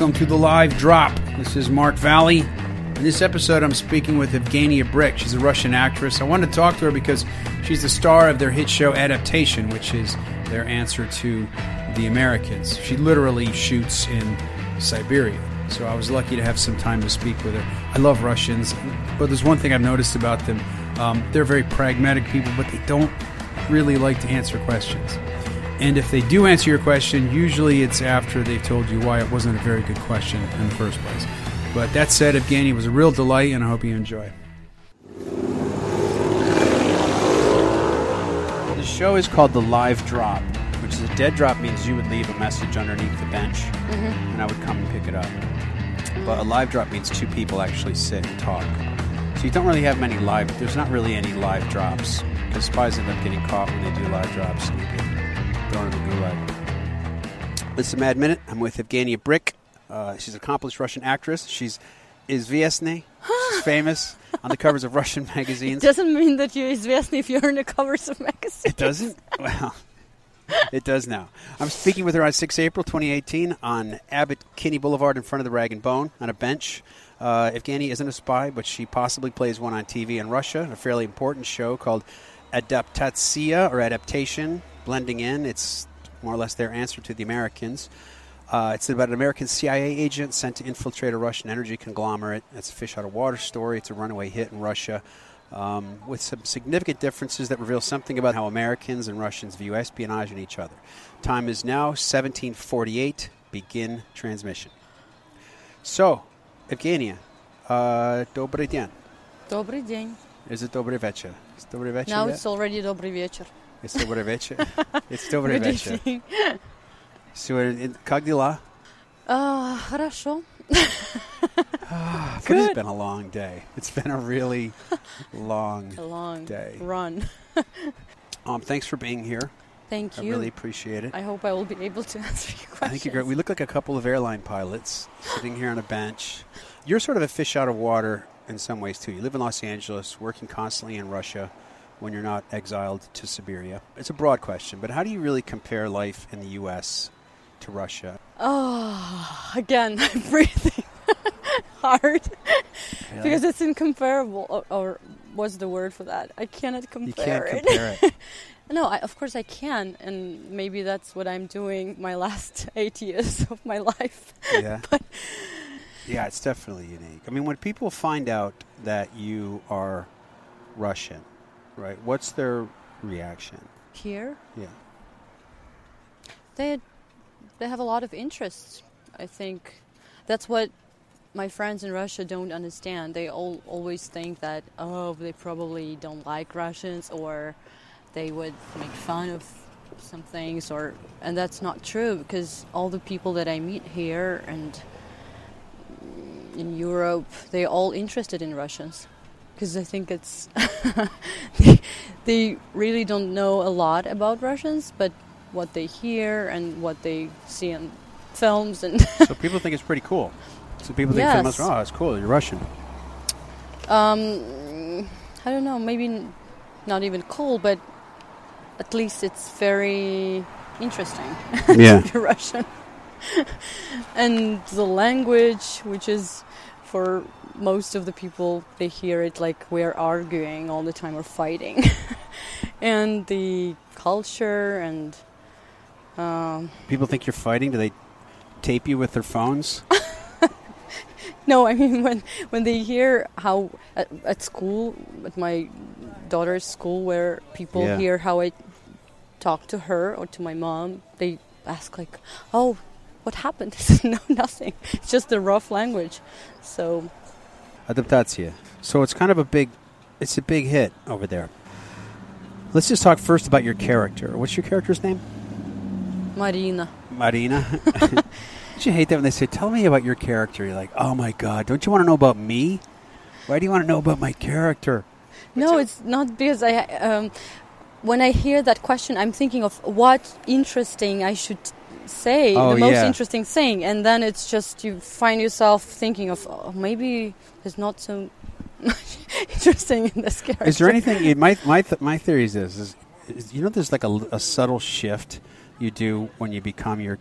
welcome to the live drop. This is Mark Valley. In this episode, I'm speaking with Evgenia Brik. She's a Russian actress. I wanted to talk to her because she's the star of their hit show Adaptation, which is their answer to The Americans. She literally shoots in Siberia. So I was lucky to have some time to speak with her. I love Russians, but there's one thing I've noticed about them. Um, they're very pragmatic people, but they don't really like to answer questions. And if they do answer your question, usually it's after they've told you why it wasn't a very good question in the first place. But that said, Evgeny was a real delight, and I hope you enjoy. The show is called The Live Drop, which is a dead drop means you would leave a message underneath the bench, Mm-hmm. and I would come and pick it up. But a live drop means two people actually sit and talk. So you don't really have many live. There's not really any live drops because spies end up getting caught when they do live drops Dharma Gulak. A Mad Minute. I'm with Evgenia Brik. Uh, she's an accomplished Russian actress. She's известный. She's famous on the covers of Russian magazines. It doesn't mean that you're известный if you're on the covers of magazines. It doesn't? Well, it does now. I'm speaking with her on 6 April 2018 on Abbott Kinney Boulevard in front of the Rag and Bone on a bench. Uh, Evgeny isn't a spy, but she possibly plays one on TV in Russia, a fairly important show called adaptatsiya or adaptation, blending in. It's more or less their answer to the Americans. Uh, it's about an American CIA agent sent to infiltrate a Russian energy conglomerate. It's a fish out of water story. It's a runaway hit in Russia, um, with some significant differences that reveal something about how Americans and Russians view espionage and each other. Time is now 1748. Begin transmission. So, Evgenia, uh, добрый день. Добрый день. Is it добрый вечер? It's добрый вечер Now yet? it's already добрый вечер. It's добрый вечер. It's добрый Good вечер. evening. So, uh, как дела? А, хорошо. But Good. It's been a long day. It's been a really long. A long Day. run. Um, thanks for being here. Thank I you. really appreciate it. I hope I will be able to answer your questions. I think you're great. We look like a couple of airline pilots sitting here on a bench. You're sort of a fish out of water in some ways too. You live in Los Angeles, working constantly in Russia when you're not exiled to Siberia. It's a broad question, but how do you really compare life in the U.S. to Russia? Oh, again, I'm breathing hard because it's incomparable. Or, or what's the word for that? I cannot you compare can't it. compare it. No, I, of course I can, and maybe that's what I'm doing my last eight years of my life. Yeah. Yeah, it's definitely unique. I mean, when people find out that you are Russian, right? What's their reaction? Here, Yeah. they they have a lot of interests. I think that's what my friends in Russia don't understand. They all always think that oh, they probably don't like Russians, or they would make fun of some things, or and that's not true because all the people that I meet here and in Europe, they're all interested in Russians because I think it's they, they really don't know a lot about Russians, but what they hear and what they see in films and So people think it's pretty cool. So people think, Yes. oh, it's cool. You're Russian. um, I don't know, maybe n- not even cool, but at least it's very interesting. Yeah. to be Russian. and the language, which is for most of the people, they hear it like we're arguing all the time or fighting. and the culture and. Um, People think you're fighting. Do they tape you with their phones? no, I mean when when they hear how at, at school, at my daughter's school, where people Yeah. hear how I talk to her or to my mom, they ask like, "Oh, what happened?" I "No, nothing. It's just the rough language." So Adaptatsiya. So it's kind of a big, it's a big hit over there. Let's just talk first about your character. What's your character's name? Marina. Marina. Don't you hate that when they say, "Tell me about your character"? You're like, "Oh my god, don't you want to know about me? Why do you want to know about my character?" No, it's not because I. Um, when I hear that question, I'm thinking of what interesting I should say, Oh, the most yeah. interesting thing, and then it's just you find yourself thinking of oh, maybe there's not so much interesting in this character. Is there anything? you- My my th- my theory is this: is, is you know, there's like a, a subtle shift you do when you become your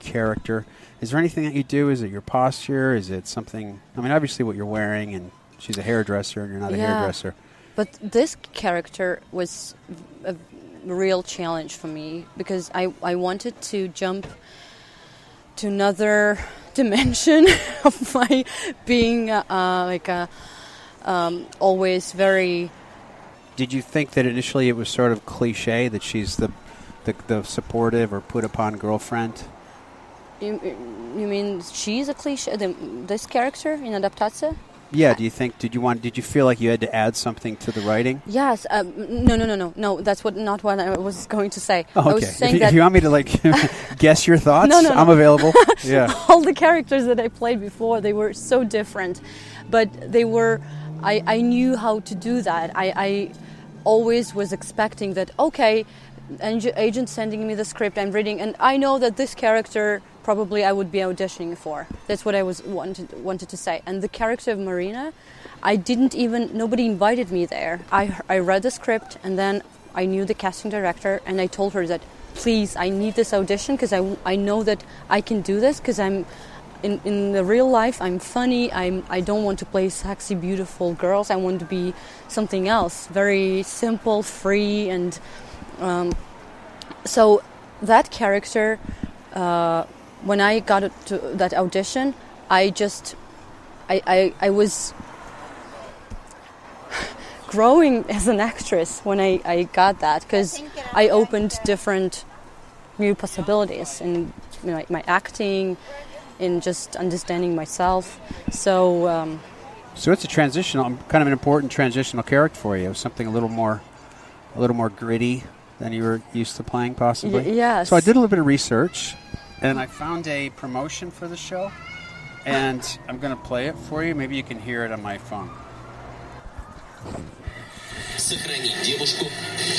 character. Is there anything that you do? Is it your posture? Is it something? I mean, obviously, what you're wearing, and she's a hairdresser, and you're not a hairdresser. But this character was a real challenge for me because I, I wanted to jump to another dimension of my being uh, uh, like a, um, always very Did you think that initially it was sort of cliche that she's the the, the supportive or put upon girlfriend? you, you mean she's a cliche the, this character in adaptatsiya Yeah. Do you think? Did you want? Did you feel like you had to add something to the writing? yes um, no no no no no that's what not what I was going to say Oh, I okay. was If saying you, that if you want me to like guess your thoughts, No, no, no. I'm available. yeah. all the characters that I played before, they were so different, but they were. I, I knew how to do that. I, I always was expecting that. Okay, agent sending me the script, I'm reading, and I know that this character probably I would be auditioning for. That's what I was wanted wanted to say. And the character of Marina, I didn't even. Nobody invited me there. I I read the script and then I knew the casting director, and I told her that please, I need this audition because I, I know that I can do this because I'm in, in the real life I'm funny. I'm I don't want to play sexy, beautiful girls. I want to be something else, very simple, free, and um, so that character. Uh, when I got to that audition, I just I, I, I was growing as an actress when I, I got that because I opened different new possibilities in my, my acting, in just understanding myself. So um, So it's a transitional, kind of an important transitional character for you. Something a little more, a little more gritty than you were used to playing, possibly. y- yes. So I did a little bit of research, and I found a promotion for the show, and I'm going to play it for you. Maybe you can hear it on my phone. Сохранить девушку,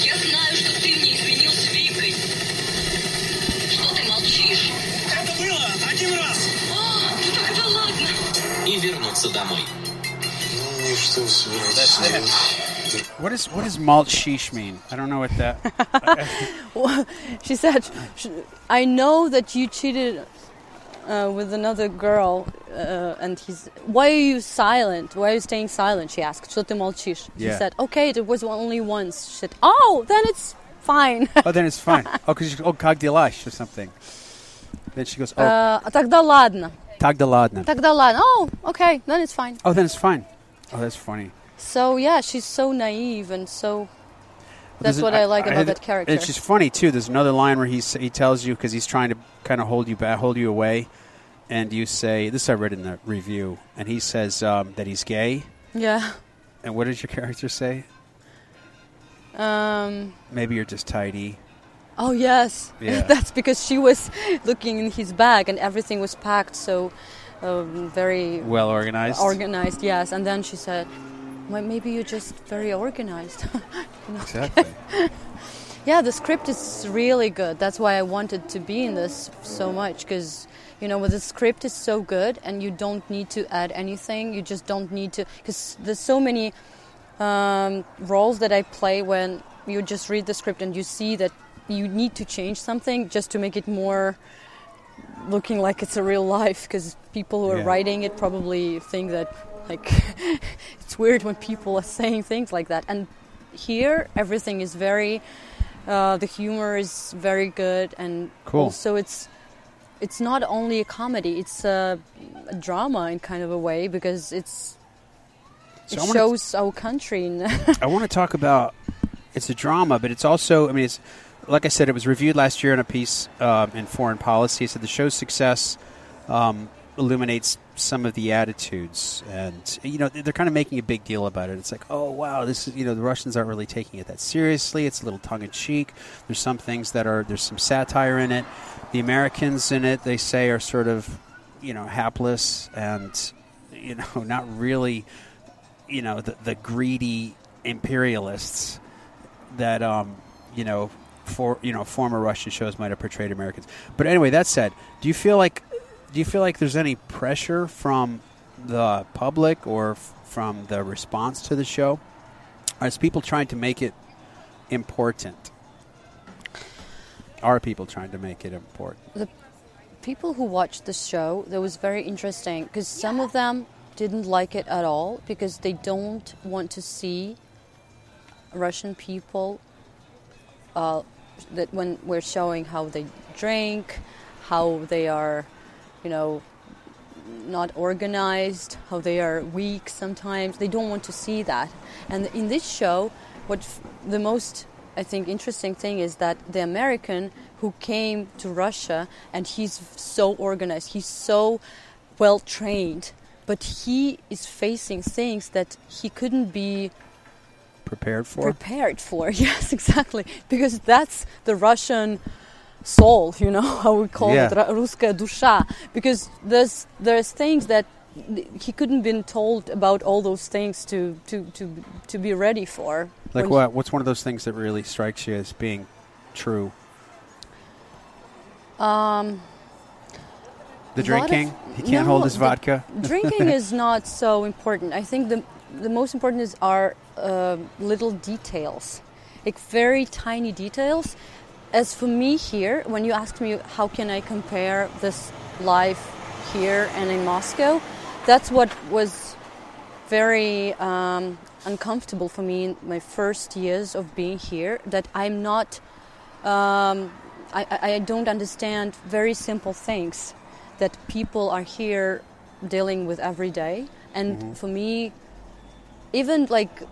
Я знаю, что ты мне изменил с Викой. Что ты молчишь? Это было один раз. О, ну тогда ладно. и вернуться домой. Ну и что вы собираетесь делать? What is what does malt sheesh mean? I don't know what that. she said, sh- I know that you cheated uh, with another girl, uh, and he's. Why are you silent? Why are you staying silent? She asked. Что ты молчишь? She Yeah. said, Okay, it was only once. She said, Oh, then it's fine. oh, then it's fine. Oh, because oh, как дела or something. Then she goes, oh, Uh, тогда ладно. так да ладно. Тогда ладно. Oh, okay, then it's fine. Oh, then it's fine. Oh, that's funny. So yeah, she's so naive and so. That's what I like about had- that character. It's just funny too. There's another line where he he tells you because he's trying to kind of hold you back, hold you away, and you say this. I read in the review, and he says um, that he's gay. Yeah. And what does your character say? Um, Maybe you're just tidy. oh yes, Yeah. that's because she was looking in his bag and everything was packed so um, very Well organized. organized. Yes, and then she said, well, "Maybe you're just very organized." exactly. yeah, the script is really good. That's why I wanted to be in this so much because. You know, the script is so good, and you don't need to add anything. You just don't need to, because there's so many um, roles that I play when you just read the script and you see that you need to change something just to make it more looking like it's a real life because people who are Yeah. writing it probably think that like it's weird when people are saying things like that and here everything is very uh, the humor is very good and Cool. also it's it's not only a comedy it's a, a drama in kind of a way because it's So it shows our country I want to talk about it's a drama, but it's also I mean it's like I said, it was reviewed last year in a piece um, in Foreign Policy. It said the show's success um, illuminates some of the attitudes, and you know they're kind of making a big deal about it. It's like, oh wow, this is you know the Russians aren't really taking it that seriously. It's a little tongue in cheek. There's some things that are there's some satire in it. The Americans in it, they say, are sort of you know hapless and you know not really you know the, the greedy imperialists that um, you know for you know former Russian shows might have portrayed Americans. But anyway, that said, do you feel like do you feel like there's any pressure from the public or f- from the response to the show? Are people trying to make it important? Are people trying to make it important? The people who watched the show, that was very interesting because some of them didn't like it at all because they don't want to see Russian people uh, that when we're showing how they drink, how they are, you know, not organized, how they are weak sometimes. They don't want to see that. And in this show, what f- the most I think interesting thing is that the American who came to Russia and he's so organized, he's so well trained, but he is facing things that he couldn't be Prepared for? prepared for. Yes, exactly. Because that's the Russian soul, you know, how we call yeah. it ruska dusha, because there's there's things that he couldn't been told about all those things to to to to be ready for. Like what? What's one of those things that really strikes you as being true? Um, the drinking. Of, he can't no, hold his vodka. drinking is not so important. I think the the most important is our uh, little details, like very tiny details as for me here, when you ask me how can I compare this life here and in Moscow, that's what was very um, uncomfortable for me in my first years of being here. That I'm not, um, I, I I don't understand very simple things that people are here dealing with every day. And for me, even like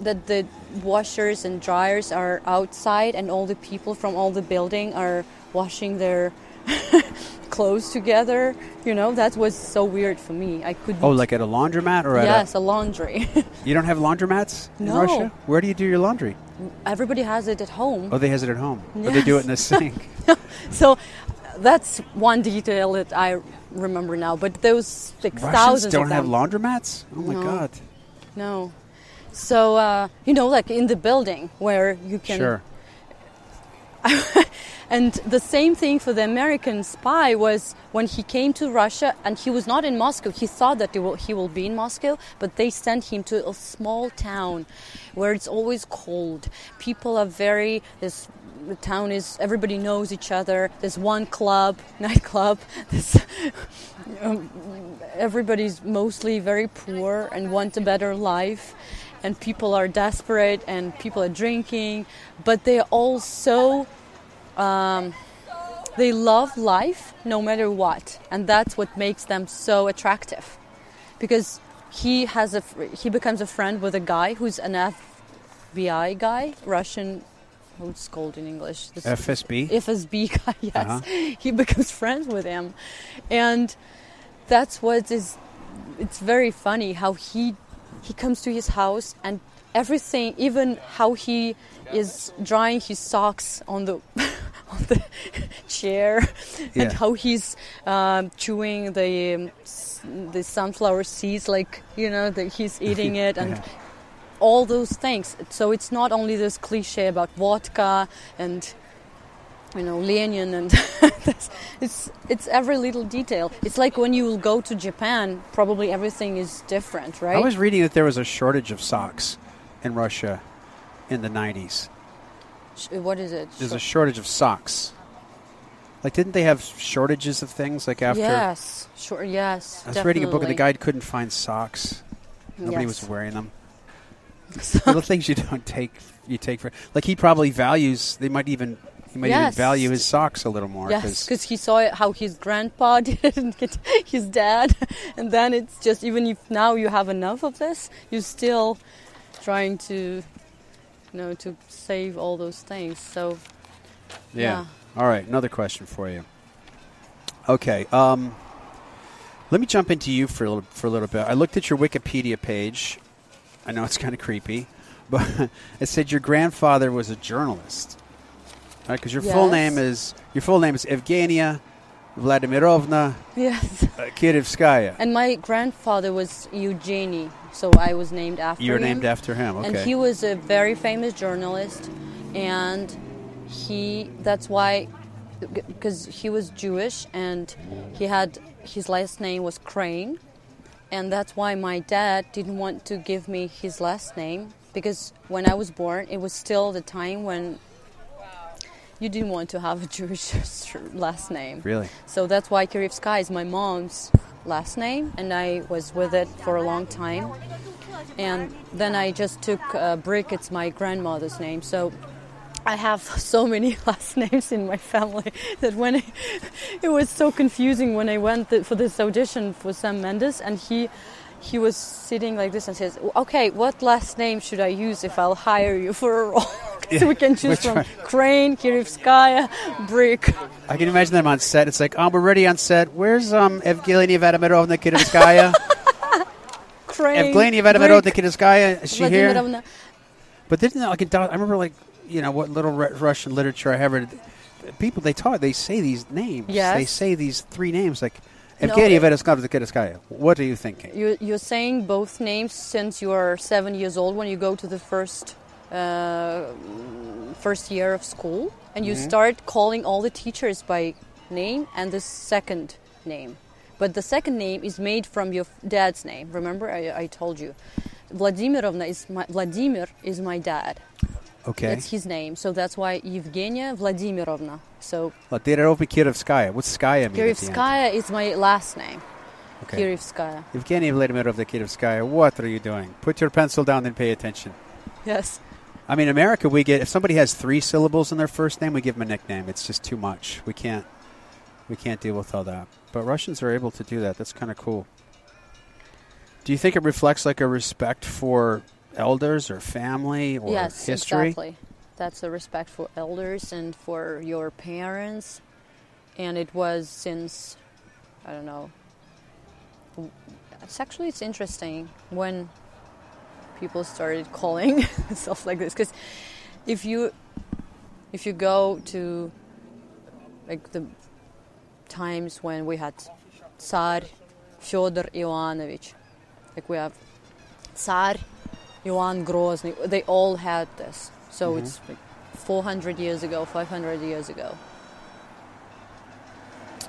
that the washers and dryers are outside and all the people from all the building are washing their clothes together you know that was so weird for me i couldn't Oh, like at a laundromat or at yes a laundry. You don't have laundromats in No. Russia? Where do you do your laundry? everybody has it at home Oh, they has it at home. Or they do it in the sink. so that's one detail that i remember now but those Russians thousands don't have laundromats? Oh, my No. God. no so uh, you know like in the building where you can Sure. And the same thing for the American spy was when he came to Russia and he was not in Moscow. He thought that he will, he will be in Moscow, but they sent him to a small town where it's always cold. People are very, this, the town is, everybody knows each other. There's one club, nightclub. There's, um, everybody's mostly very poor and want a better life. And people are desperate and people are drinking, but they're all so um, they love life no matter what, and that's what makes them so attractive. Because he has a he becomes a friend with a guy who's an FBI guy, Russian. What's called in English? This- FSB? FSB guy. Yes, Uh-huh. he becomes friends with him, and that's what is. It's very funny how he he comes to his house and everything, even how he is drying his socks on the on the chair, and how he's um, chewing the um, the sunflower seeds, like you know that he's eating it, and Yeah. all those things. So it's not only this cliche about vodka and you know Lenin and it's it's every little detail. It's like when you go to Japan, probably everything is different, right? I was reading that there was a shortage of socks in Russia in the 90s. Sh- what is it? There's a shortage of socks. Like, didn't they have shortages of things? Like after yes, sure, yes. I was reading a book, and the definitely. guy couldn't find socks. Nobody Yes. was wearing them. Little things you don't take, you take for like he probably values. They might even he might even value his socks a little more. Yes, because he saw it, how his grandpa did and his- his dad, and then it's just even if now you have enough of this, you're still trying to, you know, to save all those things. So yeah. yeah. All right, another question for you. Okay, um, let me jump into you for a little for a little bit. I looked at your Wikipedia page. I know it's kind of creepy, but it said your grandfather was a journalist. Right, because your full name is your full name is Evgenia Vladimirovna yes. uh, Kirivskaya. And my grandfather was Eugenie, so I was named after him. You were him. named after him. Okay. And he was a very famous journalist, and he that's why because he was Jewish and he had his last name was Crane, and that's why my dad didn't want to give me his last name because when I was born, it was still the time when you didn't want to have a Jewish last name. Really? So that's why Kirivskaya is my mom's last name, and I was with it for a long time. And then I just took uh, Brik, it's my grandmother's name. So I have so many last names in my family that when I, it was so confusing when I went th- for this audition for Sam Mendes, and he he was sitting like this and says, "Okay, what last name should I use if I'll hire you for a role?" so we can choose from one? Crane, Kirivskaya, Brik. I can imagine them on set. It's like, oh, we're ready on set. Where's um Evgenia Vadimirovna Kidovskaya? Crane. Evgenia Vadimirovna Brik, Kidovskaya, is she here? But didn't like in I remember like you know what little Ru- Russian literature I have read. People they talk, they say these names. Yes. They say these three names like No, Evgenia it- Vadimirovna What are you thinking? You, you're saying both names since you are seven years old when you go to the first uh, first year of school, and you Mm-hmm. start calling all the teachers by name and the second name. But the second name is made from your dad's name. Remember, I, I told you. Vladimirovna is my, Vladimir is my dad. Okay. That's his name. So that's why Evgenia Vladimirovna. So Vladimirovna Kidovskaya. What's Skaya mean? end? Is my last name. Okay. Kirivskaya. Evgenia Vladimirovna Kidovskaya. What are you doing? Put your pencil down and pay attention. Yes. I mean, America, we get if somebody has three syllables in their first name, we give them a nickname. It's just too much. We can't, we can't deal with all that. But Russians are able to do that. That's kind of cool. Do you think it reflects like a respect for elders or family or yes, history? exactly. That's a respect for elders and for your parents. And it was since, I don't know. It's actually it's interesting when people started calling stuff like this because if you if you go to like the times when we had Tsar Fyodor Ivanovich, like we have Tsar Ivan Grozny, they all had this. So it's like 400 years ago, 500 years ago.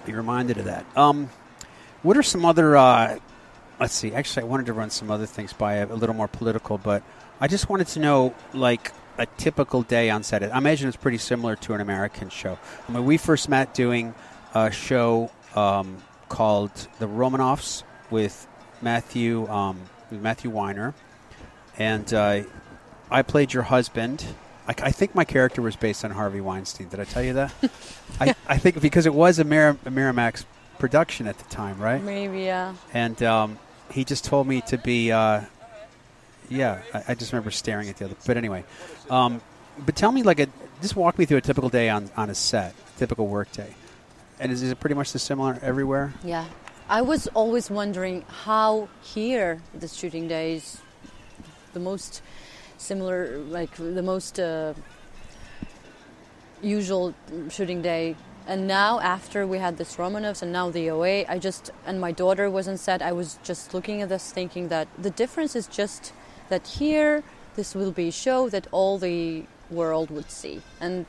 Be reminded of that. Um, what are some other? Uh, let's see. Actually, I wanted to run some other things by a, a little more political, but I just wanted to know, like, a typical day on set. I imagine it's pretty similar to an American show. I mean, we first met doing a show um, called The Romanovs with Matthew um, with Matthew Weiner, and uh, I played your husband. I, I think my character was based on Harvey Weinstein. Did I tell you that? I, I think because it was a, Mir- a Miramax production at the time, right? Maybe, yeah. And um, he just told me to be. Uh, yeah, I, I just remember staring at the other. But anyway, um, but tell me like a just walk me through a typical day on on a set, typical work day, and is, is it pretty much the similar everywhere? Yeah. I was always wondering how here the shooting days, the most similar, like the most uh, usual shooting day. And now, after we had this Romanovs and now the OA, I just, and my daughter was on set, I was just looking at this thinking that the difference is just that here this will be a show that all the world would see. And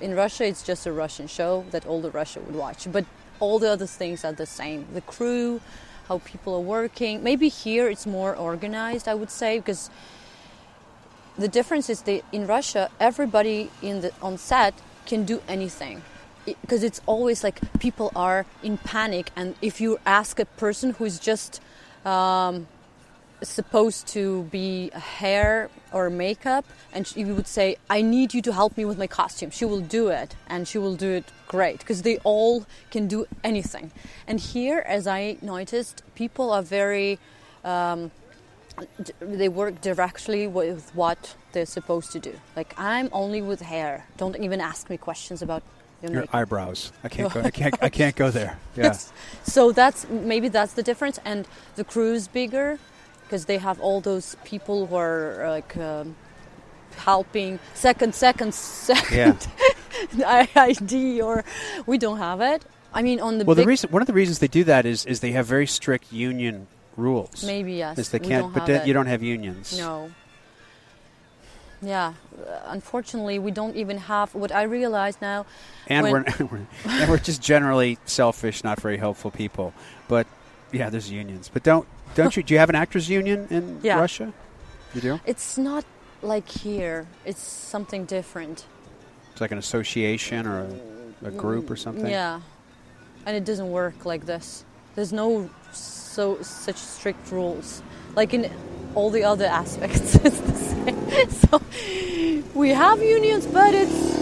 in Russia, it's just a Russian show that all the Russia would watch. But all the other things are the same. The crew, how people are working. Maybe here it's more organized, I would say, because the difference is that in Russia, everybody in the on set can do anything. Because it's always like people are in panic, and if you ask a person who's just um, supposed to be a hair or makeup and she, would say i need you to help me with my costume she will do it and she will do it great because they all can do anything and here as i noticed people are very um, they work directly with what they're supposed to do like i'm only with hair don't even ask me questions about your Your eyebrows. I can't go. I can't. I can't go there. Yeah. so that's maybe that's the difference, and the crew is bigger because they have all those people who are like um, helping second, second, second ID, or we don't have it. I mean, on the Well, the reason one of the reasons they do that is is they have very strict union rules. maybe yes, Is they can't, but you don't have unions. No. Yeah, unfortunately, we don't even have. What I realize now, and we're, we're and we're just generally selfish, not very helpful people. But yeah, there's unions. But don't don't you? Do you have an actors union in Yeah. Russia? You do. it's not like here. It's something different. It's like an association or a, a group or something. Yeah, and it doesn't work like this. There's no so such strict rules like in all the other aspects. it's the same. So we have unions, but it's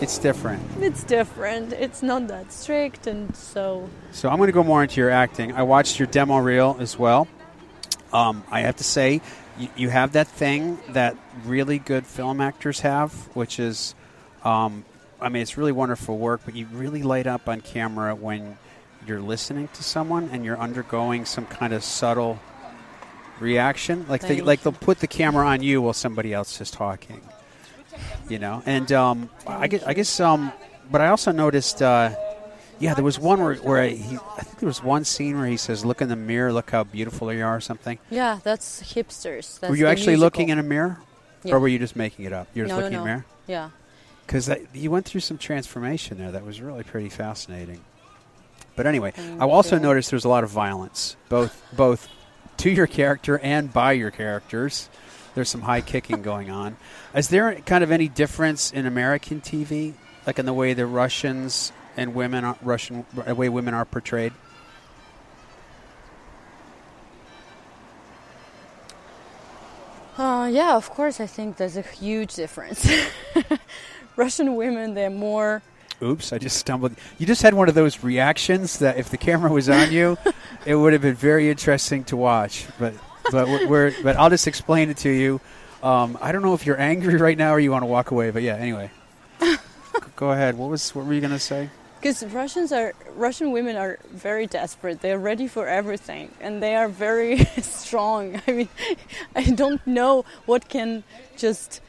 It's different. it's different. It's not that strict, and so So I'm going to go more into your acting. I watched your demo reel as well. Um, I have to say, you, you have that thing that really good film actors have, which is, um, I mean, it's really wonderful work, but you really light up on camera when you're listening to someone and you're undergoing some kind of subtle reaction. Like they, like they'll put the camera on you while somebody else is talking. You know, and um, I guess, I guess, um, but I also noticed. Uh, yeah, there was one where, where I, he, I think there was one scene where he says, "Look in the mirror, look how beautiful you are," or something. yeah, that's hipsters. That's were you actually musical. looking in a mirror, Yeah. or were you just making it up? You're just no, looking no, in a mirror Yeah. because you went through some transformation there. That was really pretty fascinating. But anyway, Thank I also you. noticed there's a lot of violence, both both to your character and by your characters. There's some high kicking going on. Is there kind of any difference in American TV, like in the way the Russians and women, are, Russian the way women are portrayed? Uh, yeah, of course. I think there's a huge difference. Russian women, they're more. Oops, I just stumbled. You just had one of those reactions that if the camera was on you, it would have been very interesting to watch. But but we're, but I'll just explain it to you. Um, I don't know if you're angry right now or you want to walk away, but yeah. Anyway, go ahead. What was what were you gonna say? Because Russians are Russian women are very desperate. They're ready for everything, and they are very strong. I mean, I don't know what can just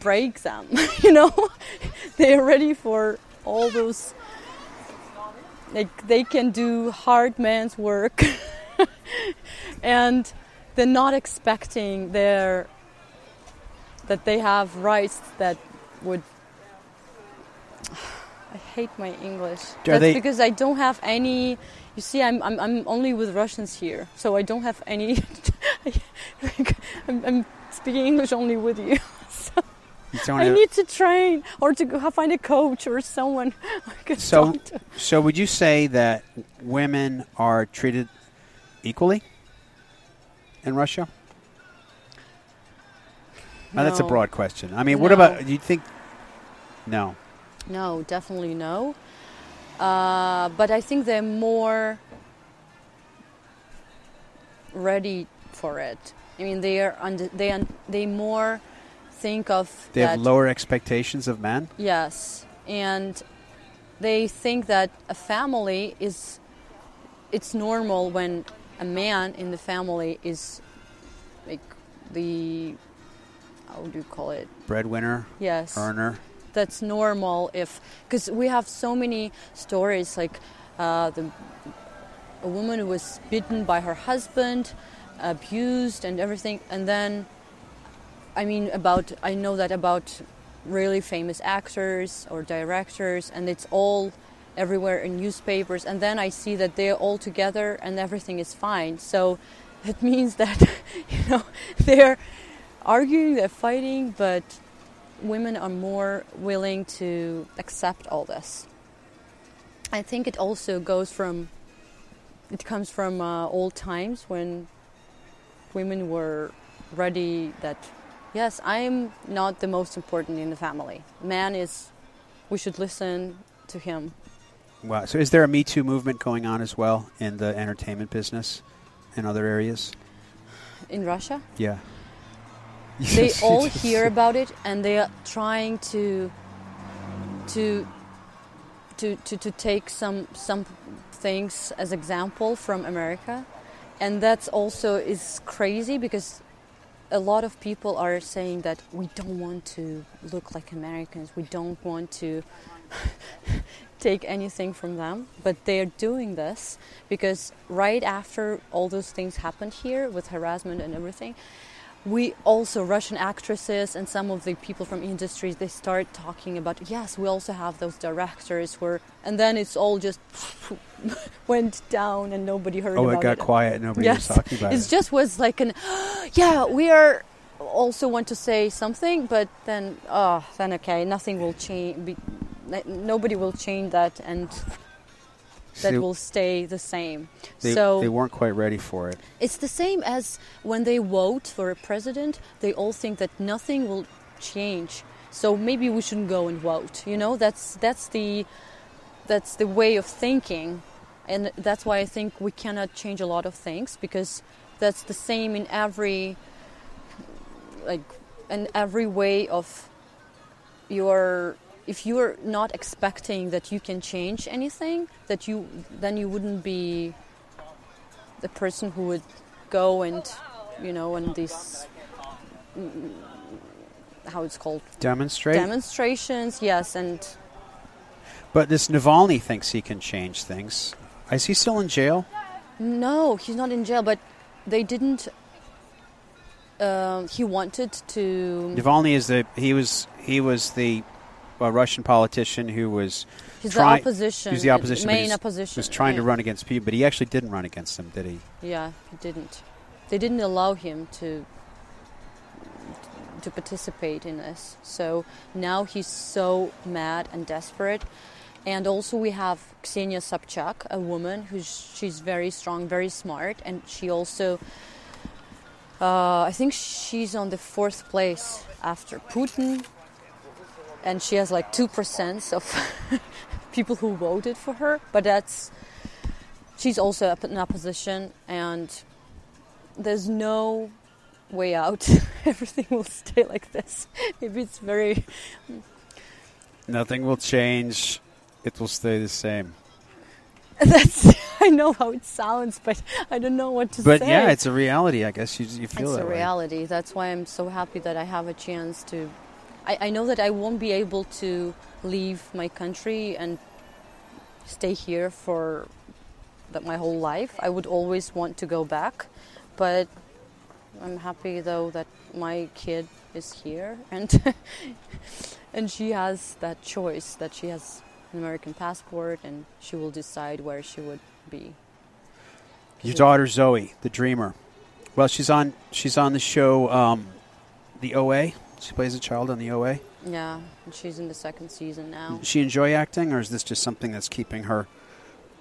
break them. You know, they are ready for all those. Like they can do hard man's work, and they're not expecting their that they have rights that would I hate my English. That's they- because I don't have any. You see, I'm, I'm I'm only with Russians here, so I don't have any. I'm, I'm speaking English only with you. So I have- need to train or to go find a coach or someone. So so would you say that women are treated equally in Russia? Now, that's a broad question. I mean, what about? Do you think? No. No, definitely no. Uh, but I think they're more ready for it. I mean, they are under, they un, they more think of They have lower expectations of men. Yes, and they think that a family is it's normal when a man in the family is like the how do you call it? Breadwinner, Yes earner. that's normal if because we have so many stories like uh, the a woman who was bitten by her husband abused and everything and then i mean about i know that about really famous actors or directors and it's all everywhere in newspapers and then i see that they're all together and everything is fine so it means that you know they're arguing they're fighting but women are more willing to accept all this. I think it also goes from, it comes from uh, old times when women were ready that, yes, I'm not the most important in the family. Man is, we should listen to him. Wow. So, is there a Me Too movement going on as well in the entertainment business and other areas? In Russia, Yeah. they all hear about it and they are trying to to to to, to take some some things as example from America and that's also is crazy because a lot of people are saying that we don't want to look like Americans we don't want to take anything from them but they're doing this because right after all those things happened here with harassment and everything we also russian actresses and some of the people from industries they start talking about yes we also have those directors where and then it's all just went down and nobody heard Oh, about it got quiet. Nobody yes was talking about it it. just was like an yeah we are also want to say something, but then, oh, then okay, nothing will change. Nobody will change that, and that See, will stay the same. they, so they weren't quite ready for it. it's the same as when they vote for a president, they all think that nothing will change. So maybe we shouldn't go and vote. You know, that's that's the that's the way of thinking. And that's why I think we cannot change a lot of things because that's the same in every like in every way of your if you're not expecting that you can change anything that you then you wouldn't be the person who would go and you know and these mm, how it's called Demonstrate. demonstrations yes and but this Navalny thinks he can change things. Is he still in jail? no he's not in jail but they didn't um, he wanted to Navalny is the he was he was the uh, Russian politician who was he's the opposition was the opposition. main he's- opposition Was trying to run against people, but he actually didn't run against them, did he? Yeah, he didn't. They didn't allow him to to participate in this. So now he's so mad and desperate. And also we have Ksenia Sobchak, a woman who's she's very strong, very smart, and she also uh, I think she's on the fourth place after Putin, and she has like two percent of people who voted for her. But that's she's also up in opposition, and there's no way out. Everything will stay like this. Maybe it's very Nothing will change. It will stay the same. that's I know how it sounds, but I don't know what to But say. But yeah, it's a reality. I guess you, you feel it. it's that a way. reality. That's why I'm so happy that I have a chance to. I, I know that I won't be able to leave my country and stay here for my whole life. I would always want to go back, but I'm happy though that my kid is here and and she has that choice that she has an American passport and she will decide where she would be. Your daughter Zoe, the dreamer. Well, she's on she's on the show um, the OA. She plays a child on the OA. Yeah, and she's in the second season now. Does she enjoy acting, or is this just something that's keeping her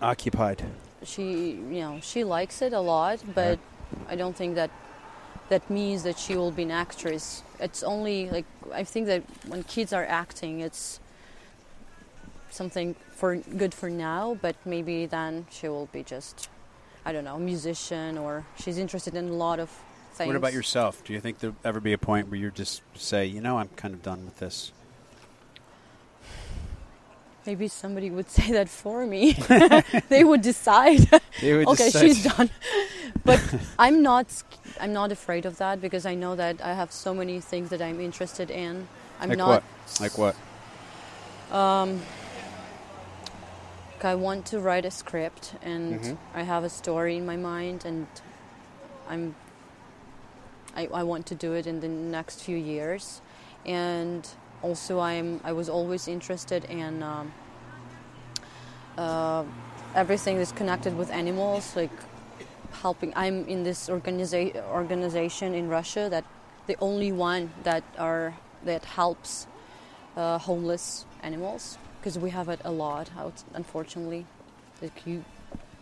occupied? she you know she likes it a lot but i don't think that that means that she will be an actress it's only like i think that when kids are acting it's something for good for now but maybe then she will be just i don't know a musician or she's interested in a lot of things What about yourself? Do you think there'll ever be a point where you just say, you know, I'm kind of done with this? maybe somebody would say that for me they would decide They would okay decide- she's done but i'm not i'm not afraid of that because i know that i have so many things that i'm interested in i'm like not what? Like what? um i want to write a script and Mhm. i have a story in my mind and i'm I, I want to do it in the next few years. And also i'm i was always interested in um, uh, everything that's connected with animals like helping i'm in this organiza- organization in russia that the only one that are that helps uh, homeless animals because we have it a lot out unfortunately. Like you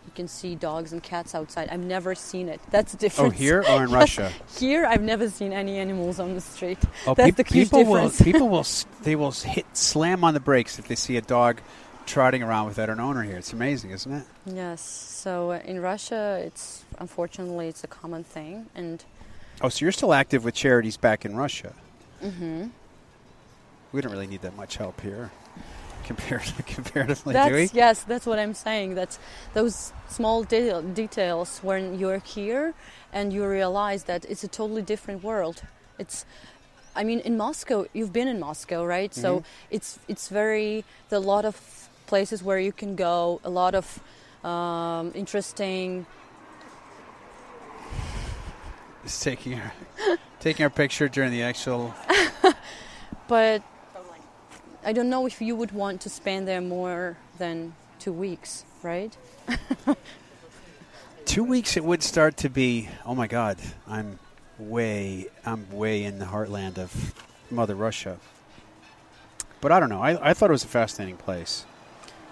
you can see dogs and cats outside i've never seen it that's the Oh, here or in Russia? here i've never seen any animals on the street Oh, That's peop- the people will difference. people will they will hit slam on the brakes if they see a dog trotting around without an owner here. It's amazing, isn't it? yes so uh, in russia it's unfortunately it's a common thing and Oh, so you're still active with charities back in Russia? mhm. We don't really need that much help here, compared comparatively, that's do we? yes that's what i'm saying that's those small de- details when you're here and you realize that it's a totally different world it's i mean in moscow you've been in moscow right so Mhm. it's it's very there are a lot of places where you can go a lot of um, interesting It's taking our taking our picture during the actual. but i don't know if you would want to spend there more than two weeks right Two weeks, it would start to be. Oh my God, I'm way I'm way in the heartland of Mother Russia. But I don't know. I, I thought it was a fascinating place.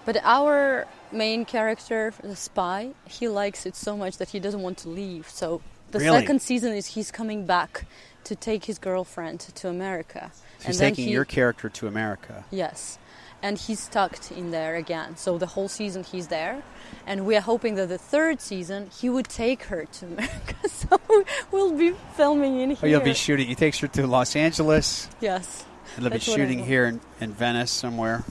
But our main character, the spy, he likes it so much that he doesn't want to leave. So the Really? second season is he's coming back to take his girlfriend to America. So he's taking your character to America. Yes. And he's stuck in there again. So the whole season he's there. And we are hoping that the third season he would take her to America. So we'll be filming in here. Oh, you'll be shooting. He takes her to Los Angeles, Yes. and they'll be That's what I shooting here in, in Venice somewhere.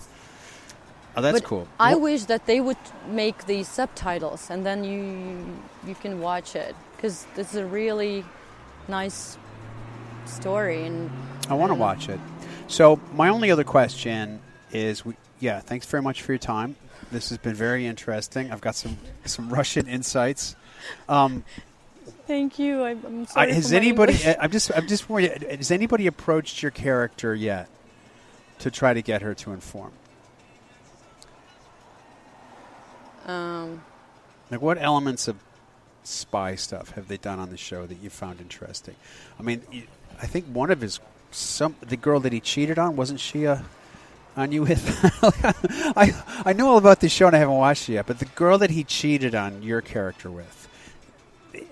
Oh, that's But cool. I wish that they would make the subtitles and then you you can watch it because this is a really nice story and I want to watch it. So my only other question is, we, yeah, thanks very much for your time. This has been very interesting. I've got some some Russian insights. Um, Thank you. I'm, I'm I, sorry. has anybody? English. I'm just I'm just worried. Has anybody approached your character yet to try to get her to inform? Um, Like, what elements of spy stuff have they done on the show that you found interesting? I mean, I think one of his some the girl that he cheated on wasn't she a on you with? I I know all about this show and I haven't watched it yet, but the girl that he cheated on your character with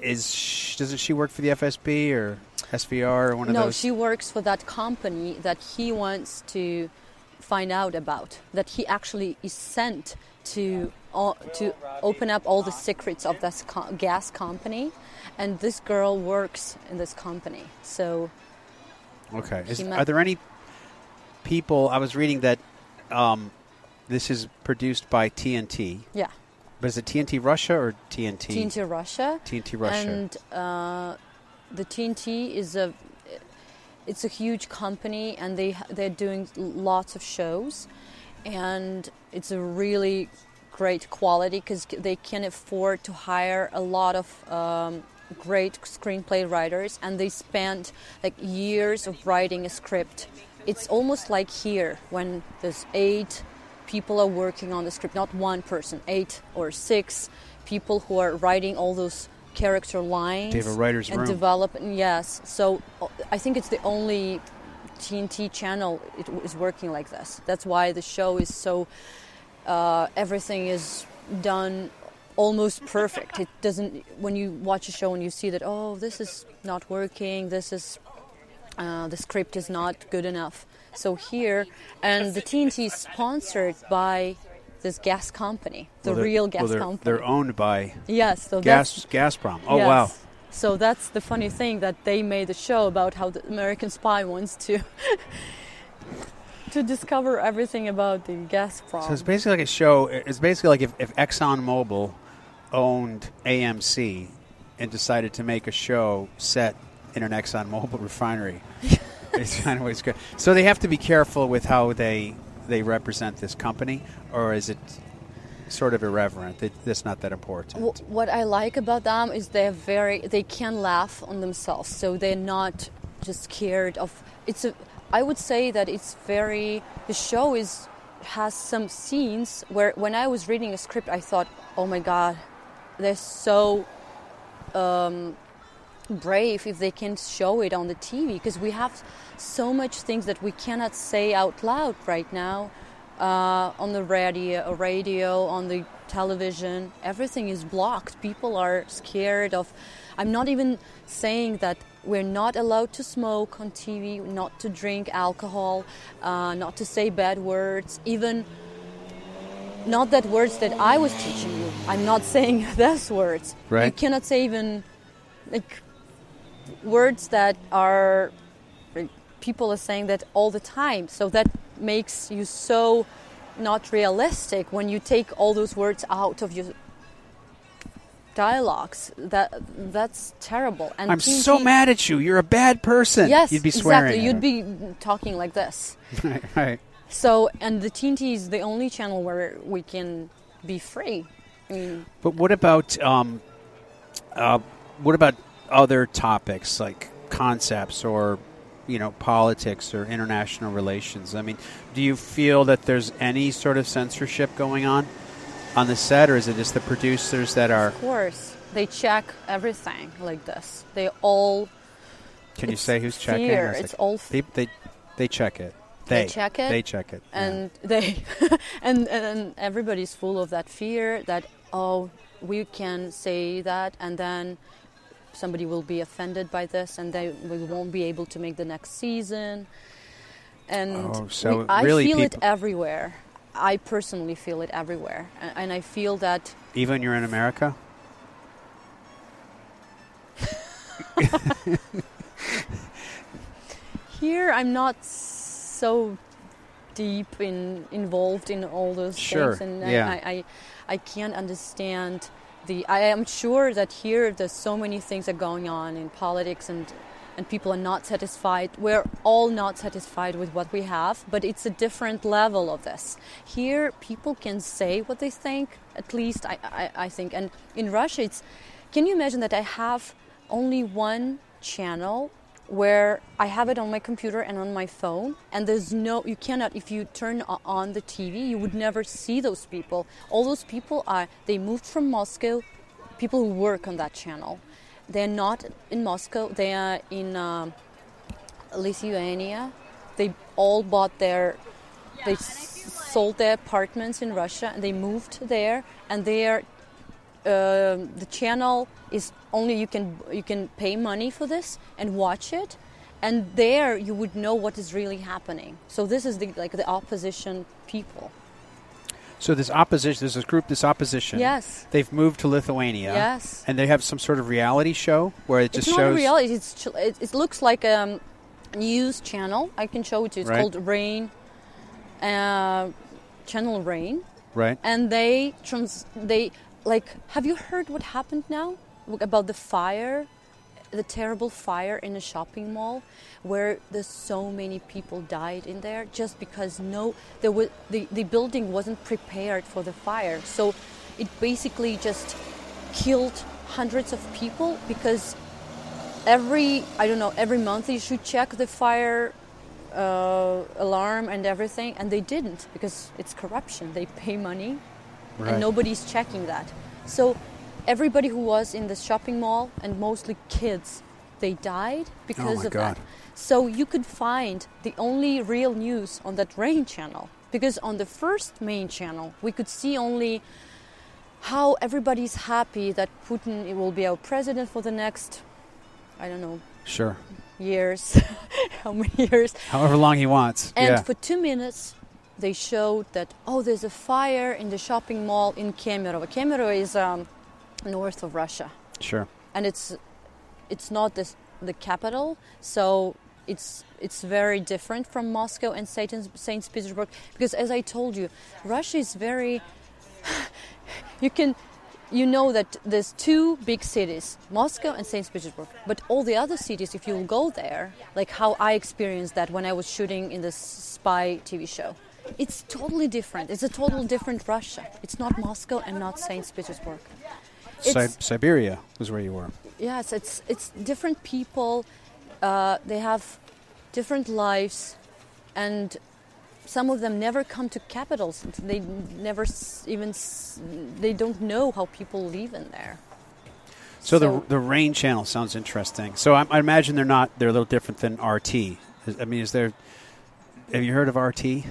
is sh- doesn't she work for the FSB or SVR or one of no, those? No, she works for that company that he wants to find out about. That he actually is sent to uh, to open up all the secrets of this co- gas company, and this girl works in this company. So Okay. Is, met- are there any people? I was reading that um, this is produced by TNT, yeah, but is it TNT Russia or TNT? TNT Russia. TNT Russia. And uh, the TNT is a it's a huge company, and they they're doing lots of shows, and it's a really great quality because they can afford to hire a lot of. Um, great screenplay writers and they spent like years of writing a script it's almost like here when there's eight people are working on the script not one person eight or six people who are writing all those character lines They have a writer's and room. develop yes so uh, i think it's the only tnt channel it is working like this that's why the show is so uh, everything is done almost perfect it doesn't when you watch a show and you see that oh this is not working this is uh, the script is not good enough so here and the tnt is sponsored by this gas company the Well, real gas well, they're, company They're owned by yes so Gas Gazprom. Oh Yes. wow! So that's the funny thing that they made a show about how the American spy wants to to discover everything about the Gazprom. So it's basically like a show. It's basically like if, if ExxonMobil owned AMC and decided to make a show set in an ExxonMobil refinery. it's kind of what it's good. So they have to be careful with how they they represent this company, or is it sort of irreverent? That that's not that important. Wh- what I like about them is they're very they can laugh on themselves, so they're not just scared of. It's a. I would say that it's very. The show is has some scenes where when I was reading a script, I thought, oh my god, they're so um, brave if they can show it on the TV because we have so much things that we cannot say out loud right now uh, on the radio, radio, on the television. Everything is blocked. People are scared of. I'm not even saying that we're not allowed to smoke on TV, not to drink alcohol, uh, not to say bad words, even not that words that I was teaching you. I'm not saying those words. You cannot say even like words that are people are saying that all the time. So that makes you so not realistic when you take all those words out of your dialogues. That that's terrible. And I'm so mad at you. You're a bad person. Yes, you'd be swearing. exactly. You'd be talking like this. right, right. So, and the TNT is the only channel where we can be free. I mean, But what about um, uh, what about other topics like concepts or you know politics or international relations? I mean, do you feel that there's any sort of censorship going on on the set, or is it just the producers that are? of course, they check everything like this. They all Can you say who's checking? fear. It's it- all f- they, they they check it. They They, check it, They check it. yeah. and they and and everybody's full of that fear that oh we can say that and then somebody will be offended by this and they we won't be able to make the next season and Oh, so we- I really feel it everywhere I personally feel it everywhere and, I feel that even you're in America. here I'm not so deep in involved in all those Sure, things, and yeah. I, I, I can't understand the. I am sure that here there's so many things are going on in politics and. And people are not satisfied. We're all not satisfied with what we have, but it's a different level of this. Here, people can say what they think, at least I, I, I think. And in Russia, it's. Can you imagine that I have only one channel where I have it on my computer and on my phone, and there's no, you cannot, if you turn on the TV, you would never see those people. All those people are, they moved from Moscow, people who work on that channel. They're not in Moscow, they are in um, Lithuania. They all bought their, they sold their apartments in Russia and they moved there, and they are the channel is only you can you can pay money for this and watch it and there you would know what is really happening so this is the like the opposition people So this opposition, there's this group, this opposition. yes They've moved to Lithuania. yes And they have some sort of reality show where it just it's shows. not a reality it's ch- it, it looks like a news channel i can show it to you it's Right. called rain uh, channel rain Right. and they trans they like have you heard what happened now? About the fire the terrible fire in a shopping mall where there's so many people died in there just because no there was the, the building wasn't prepared for the fire. So it basically just killed hundreds of people because every i don't know every month you should check the fire uh, alarm and everything and they didn't because it's corruption. They pay money Right. and nobody's checking that so everybody who was in the shopping mall and mostly kids they died because Oh of God. that so you could find the only real news on that rain channel because on the first main channel we could see only how everybody's happy that Putin will be our president for the next I don't know Sure. years how many years However long he wants. and yeah. for two minutes, they showed that oh, there's a fire in the shopping mall in Kemerovo. Kemerovo is um, north of Russia, sure. and it's it's not the the capital, so it's it's very different from Moscow and Saint Saint Petersburg because, as I told you, Russia is very. you can. You know that there's two big cities, Moscow and St. Petersburg. But all the other cities, if you go there, like how I experienced that when I was shooting in the spy TV show, it's totally different. It's a totally different Russia. It's not Moscow and not St. Petersburg. Si- Siberia was where you were. Yes, it's it's different people. Uh, they have different lives, and some of them never come to capitals. They never even they don't know how people live in there. So, the the rain channel sounds interesting. So I, I imagine they're not they're a little different than RT. I mean, is there? Have you heard of RT?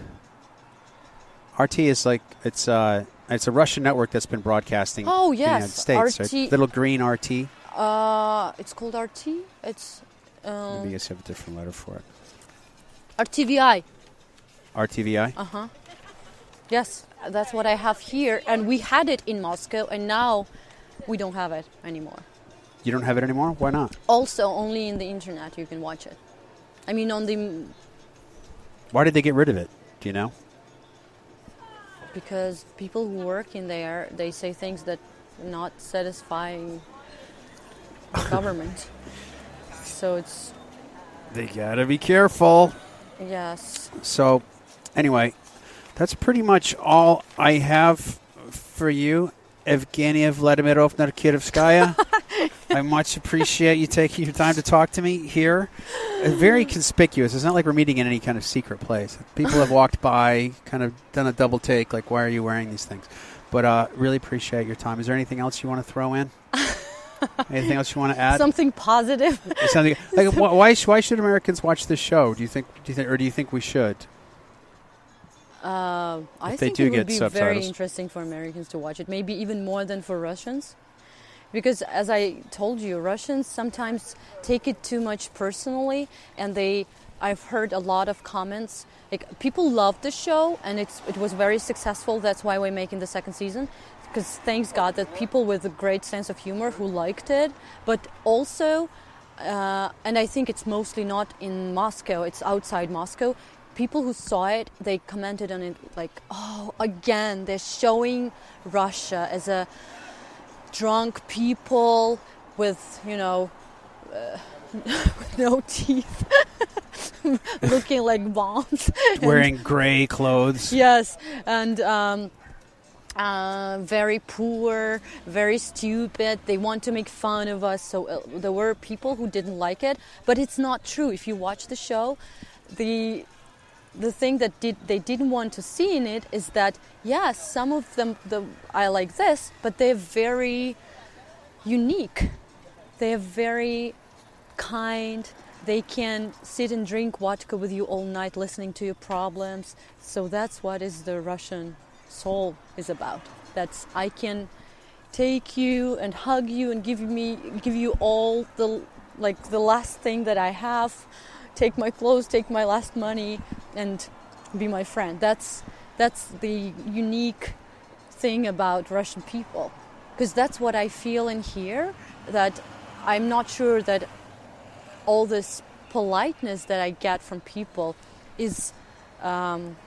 RT is like it's uh it's a Russian network that's been broadcasting. Oh, in the United States. RT. right? Little green RT. Uh, it's called RT. It's Maybe um, you guys have a different letter for it. RTVI. RTVI. Uh huh. Yes, that's what I have here, and we had it in Moscow, and now we don't have it anymore. You don't have it anymore. Why not? Also, only in the internet you can watch it. I mean, on the Why did they get rid of it? Do you know? Because people who work in there they say things that not satisfying the government. So it's They gotta be careful. yes. So, anyway, that's pretty much all I have for you, Evgenia Vladimirovna Kirovskaya. I much appreciate you taking your time to talk to me here. Uh, very conspicuous. It's not like we're meeting in any kind of secret place. People have walked by, kind of done a double take, like, why are you wearing these things? But uh, really appreciate your time. Is there anything else you want to throw in? Anything else you want to add? Something positive. Something like wh- why why should Americans watch this show? Do you think do you think or do you think we should? Uh, I think it would be very interesting for Americans to watch it, maybe even more than for Russians. Because as I told you, Russians sometimes take it too much personally, and they. I've heard a lot of comments. Like people loved the show, and it's it was very successful. That's why we're making the second season. Because thanks God that people with a great sense of humor who liked it, but also uh, and I think it's mostly not in Moscow, it's outside Moscow. People who saw it, they commented on it like, oh, again, they're showing Russia as a drunk people with, you know, uh, with no teeth, looking like bombs. Wearing gray clothes. Yes, and um, uh, very poor, very stupid. They want to make fun of us. So uh, there were people who didn't like it, but it's not true. If you watch the show, the the thing that did they didn't want to see in it is that yes, some of them the I like this, but they're very unique. They're very kind. They can sit and drink vodka with you all night, listening to your problems. So that's what is the Russian soul is about. That's I can take you and hug you and give me give you all the like the last thing that I have. Take my clothes, take my last money, and be my friend. That's that's the unique thing about Russian people, because that's what I feel in here. That I'm not sure that all this politeness that I get from people is um,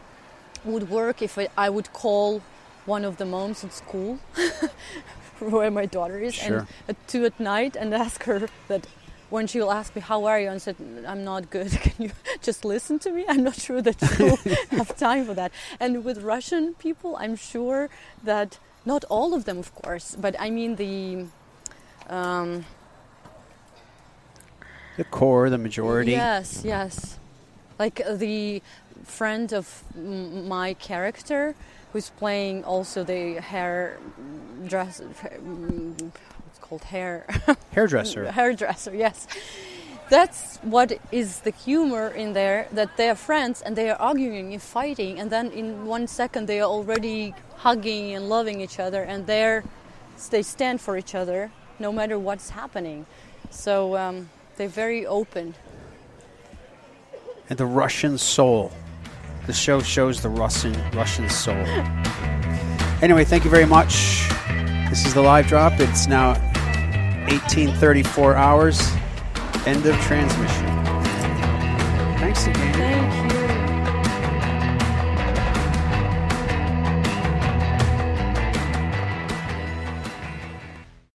would work if I, I would call one of the moms at school where my daughter is Sure. and at two at night and ask her that when she'll ask me how are you and said I'm not good can you just listen to me I'm not sure that she'll have time for that and with Russian people I'm sure that not all of them of course but I mean the um, The core, the majority. Yes, yes. Like uh, the friend of m- my character, who's playing also the hair dress. Called hair Hairdresser. hairdresser. Yes. That's what is the humor in there that they are friends and they are arguing and fighting, and then in one second they are already hugging and loving each other, and they're they stand for each other no matter what's happening. So um, they're very open. And the Russian soul. The show shows the Russian Russian soul. Anyway, thank you very much. This is the live drop. It's now 1834 hours. End of transmission. Thanks again. Thank you.